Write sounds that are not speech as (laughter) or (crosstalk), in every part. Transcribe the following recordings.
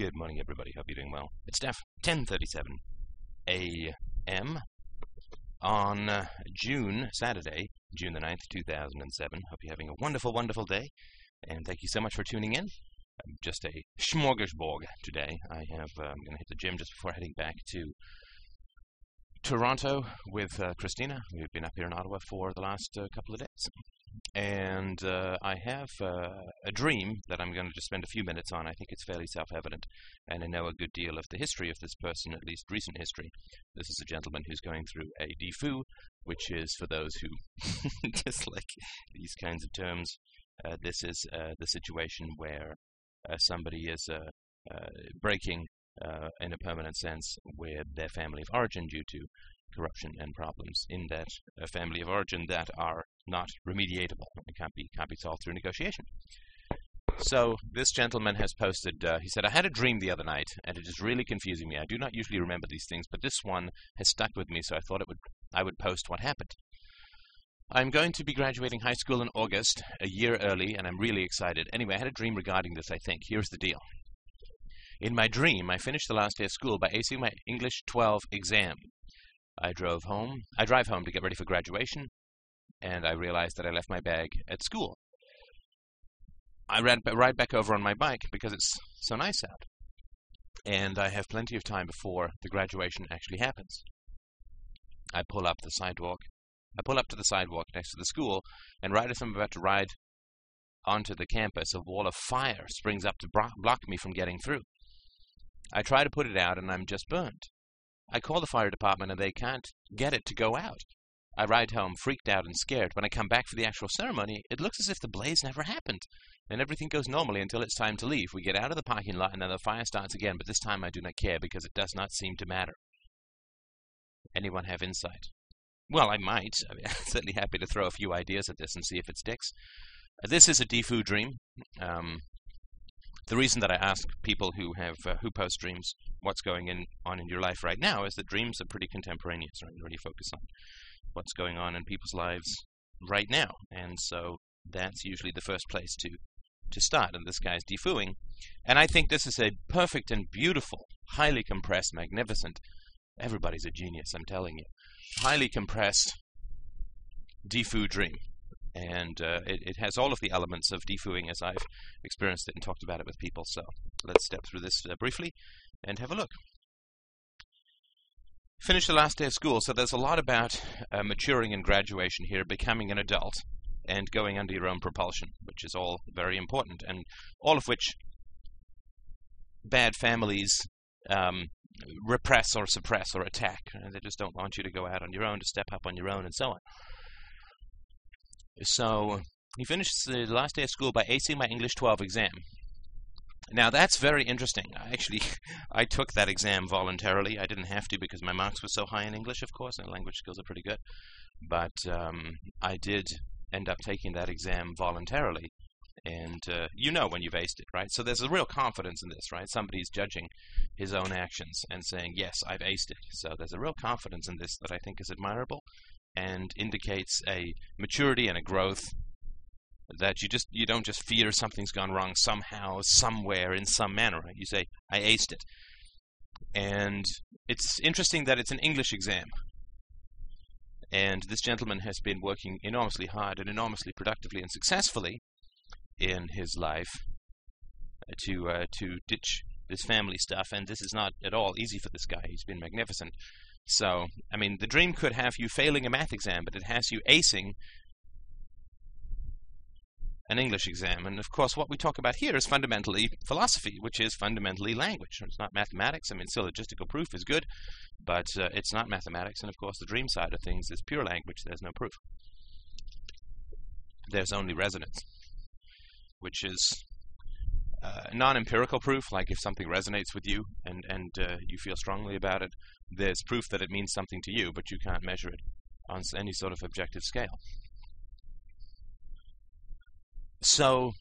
Good morning, everybody. Hope you're doing well. It's Steph, 10:37 a.m. on uh, June Saturday, June the 9th, 2007. Hope you're having a wonderful, wonderful day, and thank you so much for tuning in. I'm just a smorgasbord today. I have uh, I'm going to hit the gym just before heading back to Toronto with uh, Christina. We've been up here in Ottawa for the last uh, couple of days. And uh, I have uh, a dream that I'm going to just spend a few minutes on. I think it's fairly self evident, and I know a good deal of the history of this person, at least recent history. This is a gentleman who's going through a defoo, which is, for those who (laughs) dislike these kinds of terms, uh, this is uh, the situation where uh, somebody is breaking uh, in a permanent sense with their family of origin due to corruption and problems in that uh, family of origin that are not remediatable and can't be can't be solved through negotiation. So this gentleman has posted. Uh, he said, "I had a dream the other night, and it is really confusing me. I do not usually remember these things, but this one has stuck with me, so I thought it would I would post what happened." I'm going to be graduating high school in August, a year early, and I'm really excited. Anyway, I had a dream regarding this, I think. Here's the deal. In my dream, I finished the last day of school by acing my English 12 exam. I drove home. I drive home to get ready for graduation, and I realized that I left my bag at school. I ride, ride back over on my bike because it's so nice out, and I have plenty of time before the graduation actually happens. I pull up the sidewalk. I pull up to the sidewalk next to the school, and right as I'm about to ride onto the campus, a wall of fire springs up to block me from getting through. I try to put it out and I'm just burned. I call the fire department and they can't get it to go out. I ride home freaked out and scared. When I come back for the actual ceremony, it looks as if the blaze never happened. And everything goes normally until it's time to leave. We get out of the parking lot and then the fire starts again, but this time I do not care because it does not seem to matter. Anyone have insight? Well, I might. I am (laughs) certainly happy to throw a few ideas at this and see if it sticks. This is a defoo dream. Um, the reason that I ask people who have uh, who post dreams what's going in, on in your life right now is that dreams are pretty contemporaneous, right? You really focus on what's going on in people's lives right now, and so that's usually the first place to to start. And this guy's defooing, and I think this is a perfect and beautiful, highly compressed, magnificent. Everybody's a genius, I'm telling you. Highly compressed defoo dream and uh, it, it, has all of the elements of defooing as I've experienced it and talked about it with people. So let's step through this uh, briefly and have a look. Finish the last day of school, so there's a lot about uh, maturing and graduation here, becoming an adult, and going under your own propulsion, which is all very important, and all of which bad families um, repress or suppress or attack. They just don't want you to go out on your own, to step up on your own, and so on. So he finished the last day of school by acing my English 12 exam. Now that's very interesting. Actually, (laughs) I took that exam voluntarily. I didn't have to because my marks were so high in English, of course, and language skills are pretty good. But um, I did end up taking that exam voluntarily, and uh, you know when you've aced it, right? So there's a real confidence in this, right? Somebody's judging his own actions and saying, "Yes, I've aced it." So there's a real confidence in this that I think is admirable, and indicates a maturity and a growth that you just you don't just fear something's gone wrong somehow somewhere in some manner you say i aced it. And it's interesting that it's an english exam. And this gentleman has been working enormously hard and enormously productively and successfully in his life to uh, to ditch this family stuff. And this is not at all easy for this guy. He's been magnificent so, I mean, the dream could have you failing a math exam, but it has you acing an English exam. And of course, what we talk about here is fundamentally philosophy, which is fundamentally language. It's not mathematics. I mean, syllogistical proof is good, but uh, it's not mathematics. And of course, the dream side of things is pure language. There's no proof. There's only resonance, which is uh, non-empirical proof, like if something resonates with you and and uh, you feel strongly about it, there's proof that it means something to you, but you can't measure it on any sort of objective scale. So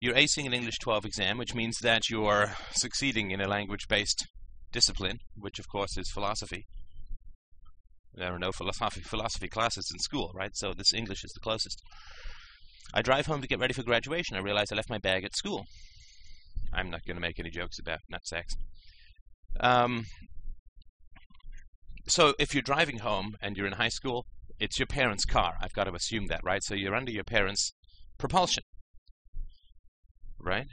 you're acing an English 12 exam, which means that you're succeeding in a language-based discipline, which of course is philosophy. There are no philosophy philosophy classes in school, right? So this English is the closest. I drive home to get ready for graduation. I realize I left my bag at school. I'm not going to make any jokes about nut sex. Um, so if you're driving home and you're in high school, it's your parents' car. I've got to assume that, right? So you're under your parents' propulsion, right?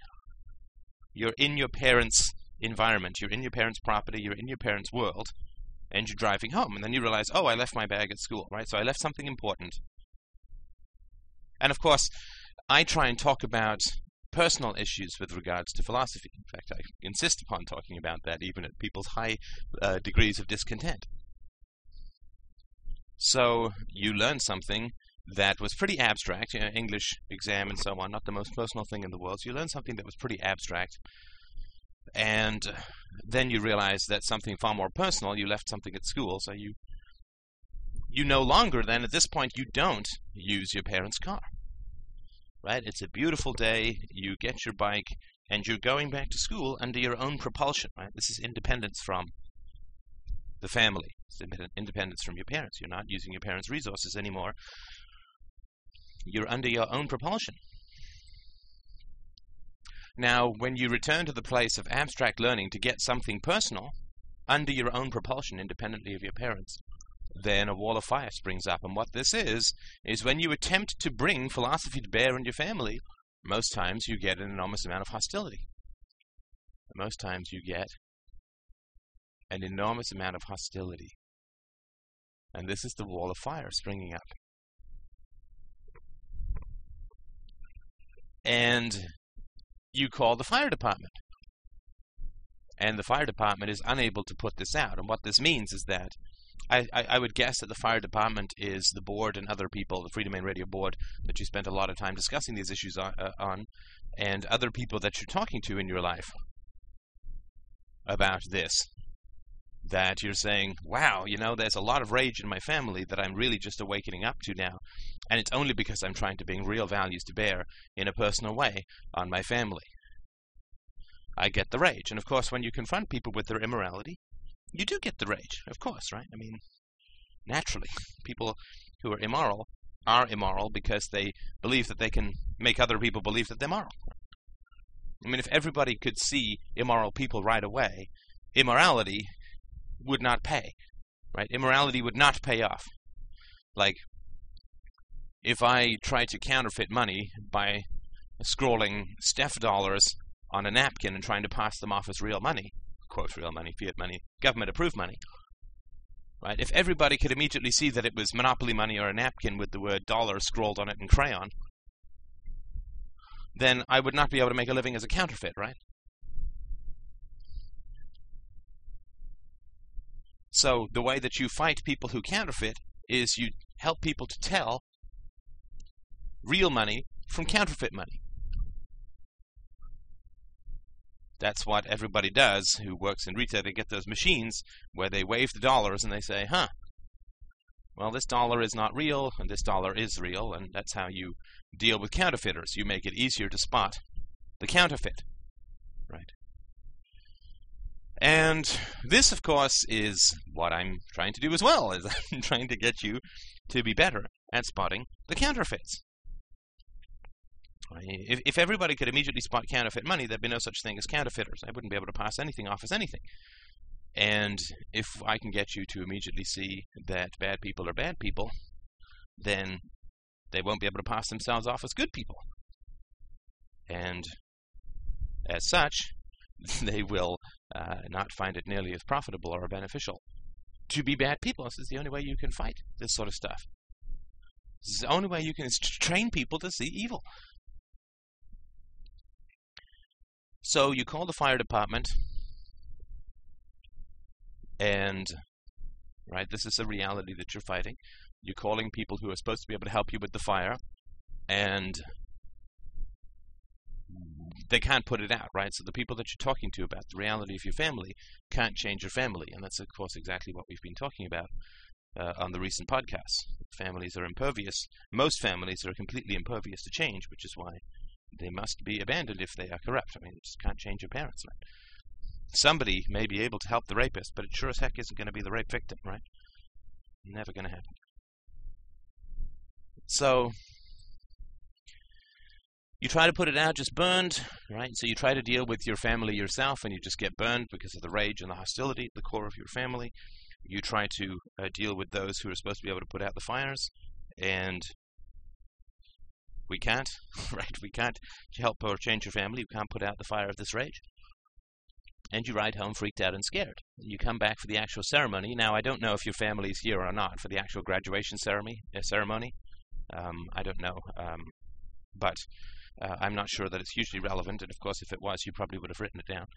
You're in your parents' environment. You're in your parents' property. You're in your parents' world, and you're driving home. And then you realize, oh, I left my bag at school, right? So I left something important. And of course, I try and talk about personal issues with regards to philosophy. In fact, I insist upon talking about that even at people's high uh, degrees of discontent. So you learn something that was pretty abstract, you know, English exam and so on, not the most personal thing in the world. So you learn something that was pretty abstract, and then you realize that something far more personal. You left something at school, so you you no longer then at this point you don't use your parents' car. Right? It's a beautiful day. You get your bike and you're going back to school under your own propulsion. Right? This is independence from the family. It's independence from your parents. You're not using your parents' resources anymore. You're under your own propulsion. Now, when you return to the place of abstract learning to get something personal, under your own propulsion, independently of your parents, then a wall of fire springs up. And what this is, is when you attempt to bring philosophy to bear in your family, most times you get an enormous amount of hostility. Most times you get an enormous amount of hostility. And this is the wall of fire springing up. And you call the fire department. And the fire department is unable to put this out. And what this means is that I, I, would guess that the fire department is the board and other people, the Freedomain Radio board, that you spent a lot of time discussing these issues on, uh, on, and other people that you're talking to in your life about this. That you're saying, wow, you know, there's a lot of rage in my family that I'm really just awakening up to now. And it's only because I'm trying to bring real values to bear in a personal way on my family. I get the rage. And of course, when you confront people with their immorality, you do get the rage, of course, right? I mean, naturally, people who are immoral are immoral because they believe that they can make other people believe that they're moral. I mean, if everybody could see immoral people right away, immorality would not pay, right? Immorality would not pay off. Like, if I try to counterfeit money by scrolling Steph dollars on a napkin and trying to pass them off as real money, quote real money, fiat money, government approved money. Right? If everybody could immediately see that it was monopoly money or a napkin with the word dollar scrawled on it in crayon, then I would not be able to make a living as a counterfeit, right? So the way that you fight people who counterfeit is you help people to tell real money from counterfeit money. That's what everybody does who works in retail. They get those machines where they wave the dollars and they say, huh, well, this dollar is not real and this dollar is real, and that's how you deal with counterfeiters. You make it easier to spot the counterfeit. Right. And this, of course, is what I'm trying to do as well, is (laughs) I'm trying to get you to be better at spotting the counterfeits. If, if everybody could immediately spot counterfeit money, there'd be no such thing as counterfeiters. I wouldn't be able to pass anything off as anything. And if I can get you to immediately see that bad people are bad people, then they won't be able to pass themselves off as good people. And as such, (laughs) they will uh, not find it nearly as profitable or beneficial to be bad people. This is the only way you can fight this sort of stuff. This is the only way you can train people to see evil. So you call the fire department, and right, this is a reality that you're fighting. You're calling people who are supposed to be able to help you with the fire, and they can't put it out, right? So the people that you're talking to about the reality of your family can't change your family, and that's of course exactly what we've been talking about uh, on the recent podcasts. Families are impervious. Most families are completely impervious to change, which is why they must be abandoned if they are corrupt. I mean, you just can't change your parents. Right? Somebody may be able to help the rapist, but it sure as heck isn't going to be the rape victim, right? Never going to happen. So, You try to put it out just burned, right? So you try to deal with your family yourself, and you just get burned because of the rage and the hostility at the core of your family. You try to uh, deal with those who are supposed to be able to put out the fires, and we can't, (laughs) right? We can't help or change your family. We can't put out the fire of this rage. And you ride home freaked out and scared. You come back for the actual ceremony. Now, I don't know if your family's here or not for the actual graduation ceremony. Uh, ceremony. Um, I don't know. Um, but uh, I'm not sure that it's hugely relevant, and of course, if it was, you probably would have written it down.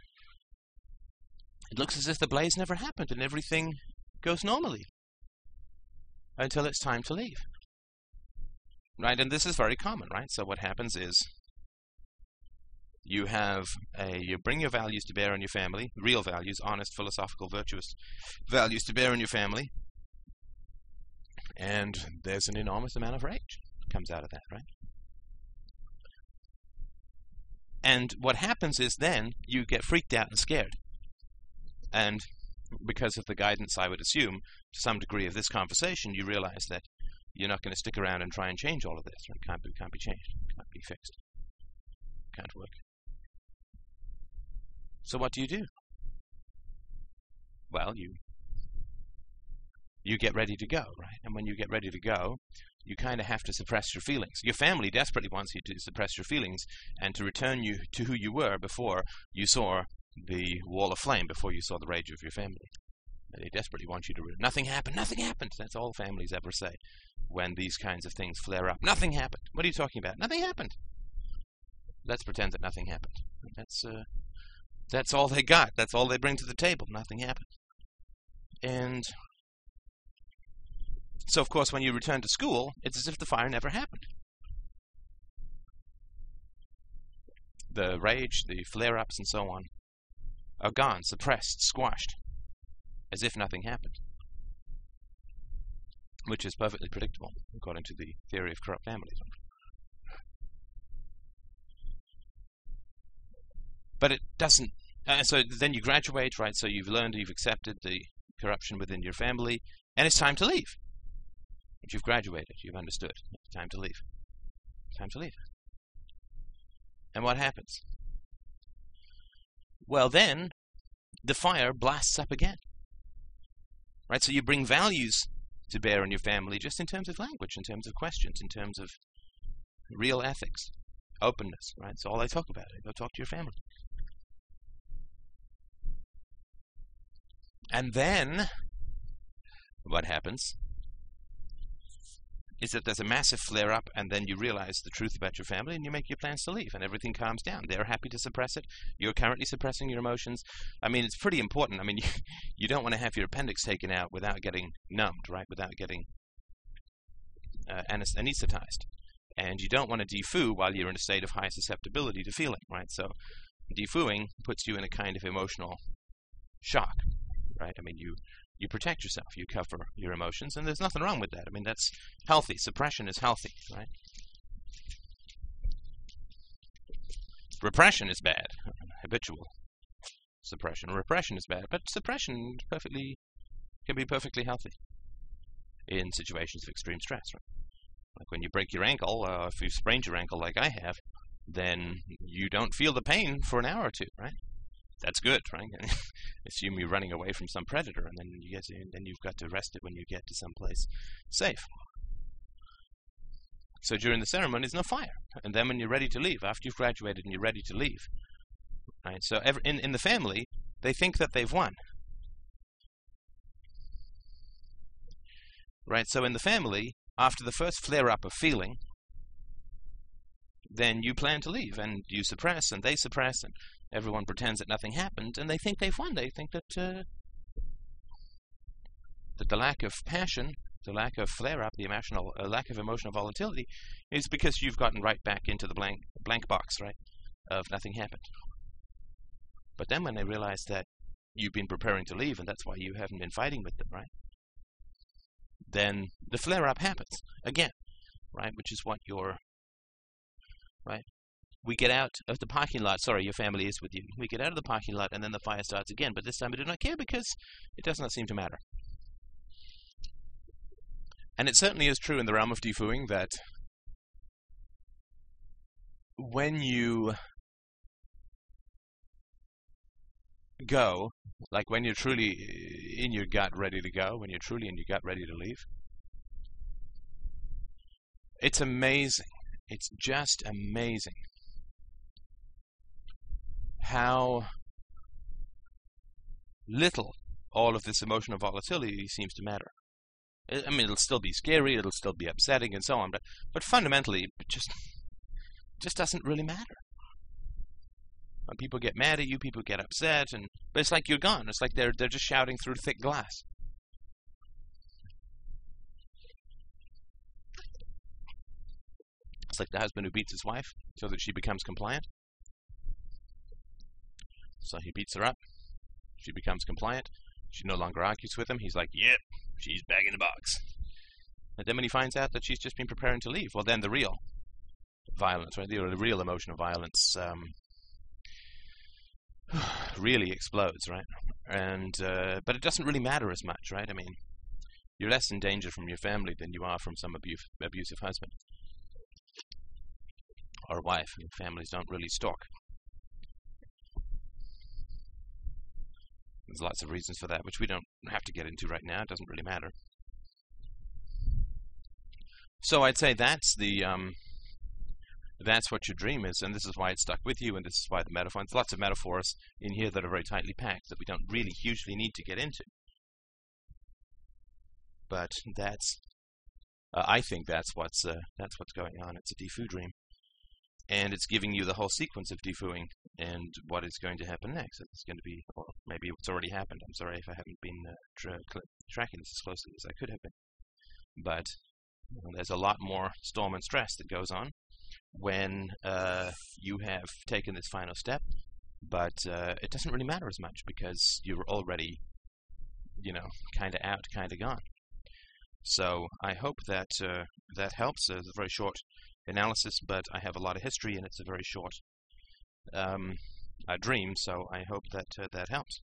It looks as if the blaze never happened and everything goes normally until it's time to leave. Right, and this is very common, right? So what happens is you have a you bring your values to bear on your family, real values, honest, philosophical, virtuous values to bear on your family, and there's an enormous amount of rage comes out of that, right? And what happens is then you get freaked out and scared. And because of the guidance, I would assume, to some degree of this conversation, you realize that you're not going to stick around and try and change all of this. It can't be, can't be changed. can't be fixed. can't work. So what do you do? Well, you you get ready to go, right? And when you get ready to go, you kind of have to suppress your feelings. Your family desperately wants you to suppress your feelings and to return you to who you were before you saw the wall of flame, before you saw the rage of your family. They desperately want you to. Re- nothing happened. Nothing happened. That's all families ever say when these kinds of things flare up. Nothing happened. What are you talking about? Nothing happened. Let's pretend that nothing happened. That's uh, that's all they got. That's all they bring to the table. Nothing happened. And so, of course, when you return to school, it's as if the fire never happened. The rage, the flare ups, and so on are gone, suppressed, squashed, as if nothing happened. Which is perfectly predictable, according to the theory of corrupt families. But it doesn't. Uh, so then you graduate, right? So you've learned, you've accepted the corruption within your family, and it's time to leave. But you've graduated, you've understood. It's time to leave. Time to leave. And what happens? Well, then the fire blasts up again. Right? So you bring values to bear on your family just in terms of language, in terms of questions, in terms of real ethics, openness, right? It's all I talk about. Go talk to your family. And then what happens is that there's a massive flare up, and then you realize the truth about your family, and you make your plans to leave, and everything calms down. They're happy to suppress it. You're currently suppressing your emotions. I mean, it's pretty important. I mean, (laughs) you, you don't want to have your appendix taken out without getting numbed, right? Without getting uh, anesthetized. And you don't want to defoo while you're in a state of high susceptibility to feeling, right? So, defooing puts you in a kind of emotional shock, right? I mean, you you protect yourself, you cover your emotions, and there's nothing wrong with that. I mean, that's healthy. Suppression is healthy, right? Repression is bad, habitual suppression. Repression is bad, but suppression perfectly can be perfectly healthy in situations of extreme stress. Right? Like when you break your ankle, uh, if you sprained your ankle like I have, then you don't feel the pain for an hour or two, right? That's good, right? (laughs) Assume you're running away from some predator, and then you get to, then you've got to rest it when you get to some place safe. So during the ceremony, there's no fire, and then when you're ready to leave, after you've graduated and you're ready to leave, right? So every, in in the family, they think that they've won, right? So in the family, after the first flare up of feeling, then you plan to leave, and you suppress, and they suppress, and everyone pretends that nothing happened, and they think they've won. They think that uh, that the lack of passion, the lack of flare-up, the emotional uh, lack of emotional volatility, is because you've gotten right back into the blank blank box, right, of nothing happened. But then when they realize that you've been preparing to leave, and that's why you haven't been fighting with them, right? Then the flare-up happens again, right? Which is what your right we get out of the parking lot. Sorry, your family is with you. We get out of the parking lot, and then the fire starts again. But this time we do not care because it does not seem to matter. And it certainly is true in the realm of defooing that when you go, like when you're truly in your gut ready to go, when you're truly in your gut ready to leave, it's amazing. It's just amazing how little all of this emotional volatility seems to matter. I mean, it'll still be scary, it'll still be upsetting, and so on, but but fundamentally, it just just doesn't really matter. When people get mad at you, people get upset, and but it's like you're gone. It's like they're they're just shouting through thick glass. It's like the husband who beats his wife so that she becomes compliant. So he beats her up. She becomes compliant. She no longer argues with him. He's like, "Yep, she's back in the box." And then when he finds out that she's just been preparing to leave, well, then the real violence, right? The, real emotional violence um, (sighs) really explodes, right? And uh, but it doesn't really matter as much, right? I mean, you're less in danger from your family than you are from some abu- abusive husband or wife. Families don't really stalk. There's lots of reasons for that, which we don't have to get into right now. It doesn't really matter. So I'd say that's the um, that's what your dream is, and this is why it stuck with you, and this is why the metaphor. There's lots of metaphors in here that are very tightly packed that we don't really hugely need to get into. But that's, uh, I think that's what's uh, that's what's going on. It's a Defoo dream, and it's giving you the whole sequence of Defooing and what is going to happen next. It's going to be, or maybe it's already happened. I'm sorry if I haven't been uh, tra- tracking this as closely as I could have been, but you know, there's a lot more storm and stress that goes on when uh, you have taken this final step, but uh, it doesn't really matter as much because you're already, you know, kind of out, kind of gone. So I hope that uh, that helps. It's a very short analysis, but I have a lot of history and it's a very short um, dream. So I hope that uh, that helps.